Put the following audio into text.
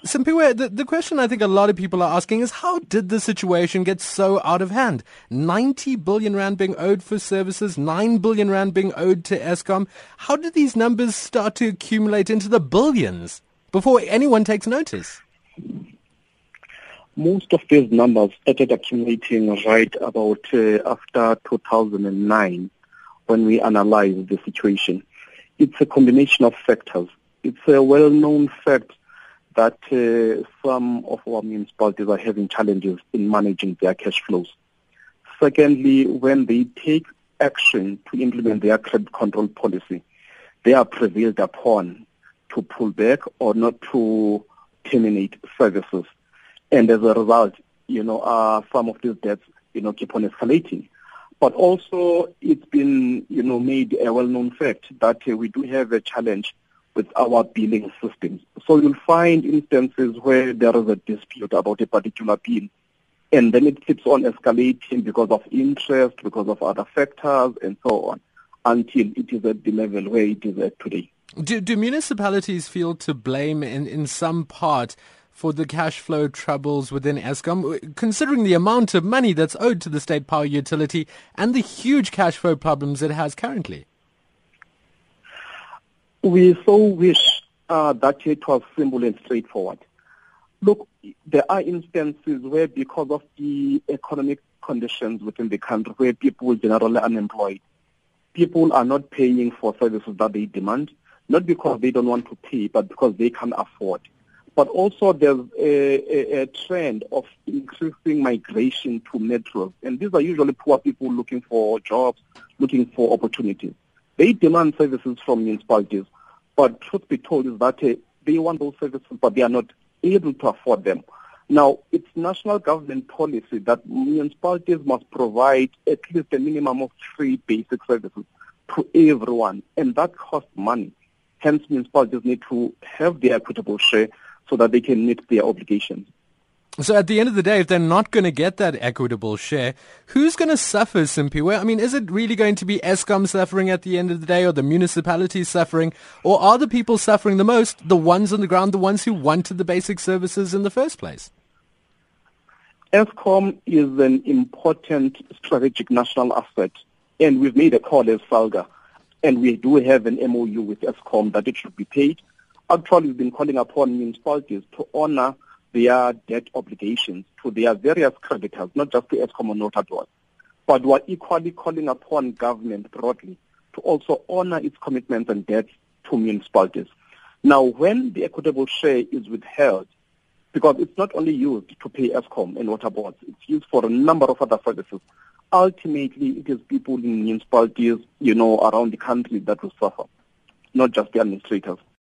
Simphiwe, the, the question I think a lot of people are asking is how did the situation get so out of hand? 90 billion rand being owed for services, 9 billion rand being owed to Eskom. How did these numbers start to accumulate into the billions before anyone takes notice? Most of these numbers started accumulating right about uh, after 2009 when we analyzed the situation. It's a combination of factors. It's a well-known fact that uh, some of our municipalities are having challenges in managing their cash flows. Secondly, when they take action to implement their credit control policy, they are prevailed upon to pull back or not to terminate services. And as a result, you know, uh, some of these debts, you know, keep on escalating. But also, it's been, you know, made a well-known fact that uh, we do have a challenge with our billing systems. So you'll find instances where there is a dispute about a particular bill, and then it keeps on escalating because of interest, because of other factors, and so on, until it is at the level where it is at today. Do, do municipalities feel to blame in, in some part for the cash flow troubles within Eskom, considering the amount of money that's owed to the state power utility and the huge cash flow problems it has currently? We so wish uh, that it was simple and straightforward. Look, there are instances where because of the economic conditions within the country where people are generally unemployed, people are not paying for services that they demand, not because they don't want to pay, but because they can't afford. But also there's a, a, a trend of increasing migration to metros. And these are usually poor people looking for jobs, looking for opportunities. They demand services from municipalities, but truth be told is that uh, they want those services, but they are not able to afford them. Now, it's national government policy that municipalities must provide at least a minimum of three basic services to everyone, and that costs money. Hence, municipalities need to have the equitable share so that they can meet their obligations. So at the end of the day, if they're not going to get that equitable share, who's going to suffer, Simphiwe? I mean, is it really going to be Eskom suffering at the end of the day or the municipalities suffering? Or are the people suffering the most the ones on the ground, the ones who wanted the basic services in the first place? Eskom is an important strategic national asset, and we've made a call as SALGA, and we do have an MOU with Eskom that it should be paid. Actually, we've been calling upon municipalities to honor their debt obligations to their various creditors, not just to Eskom or Notadol. But we're equally calling upon government broadly to also honor its commitments and debts to municipalities. Now, when the equitable share is withheld, because it's not only used to pay Eskom and water boards, it's used for a number of other services. Ultimately, it is people in municipalities, you know, around the country that will suffer, not just the administrators.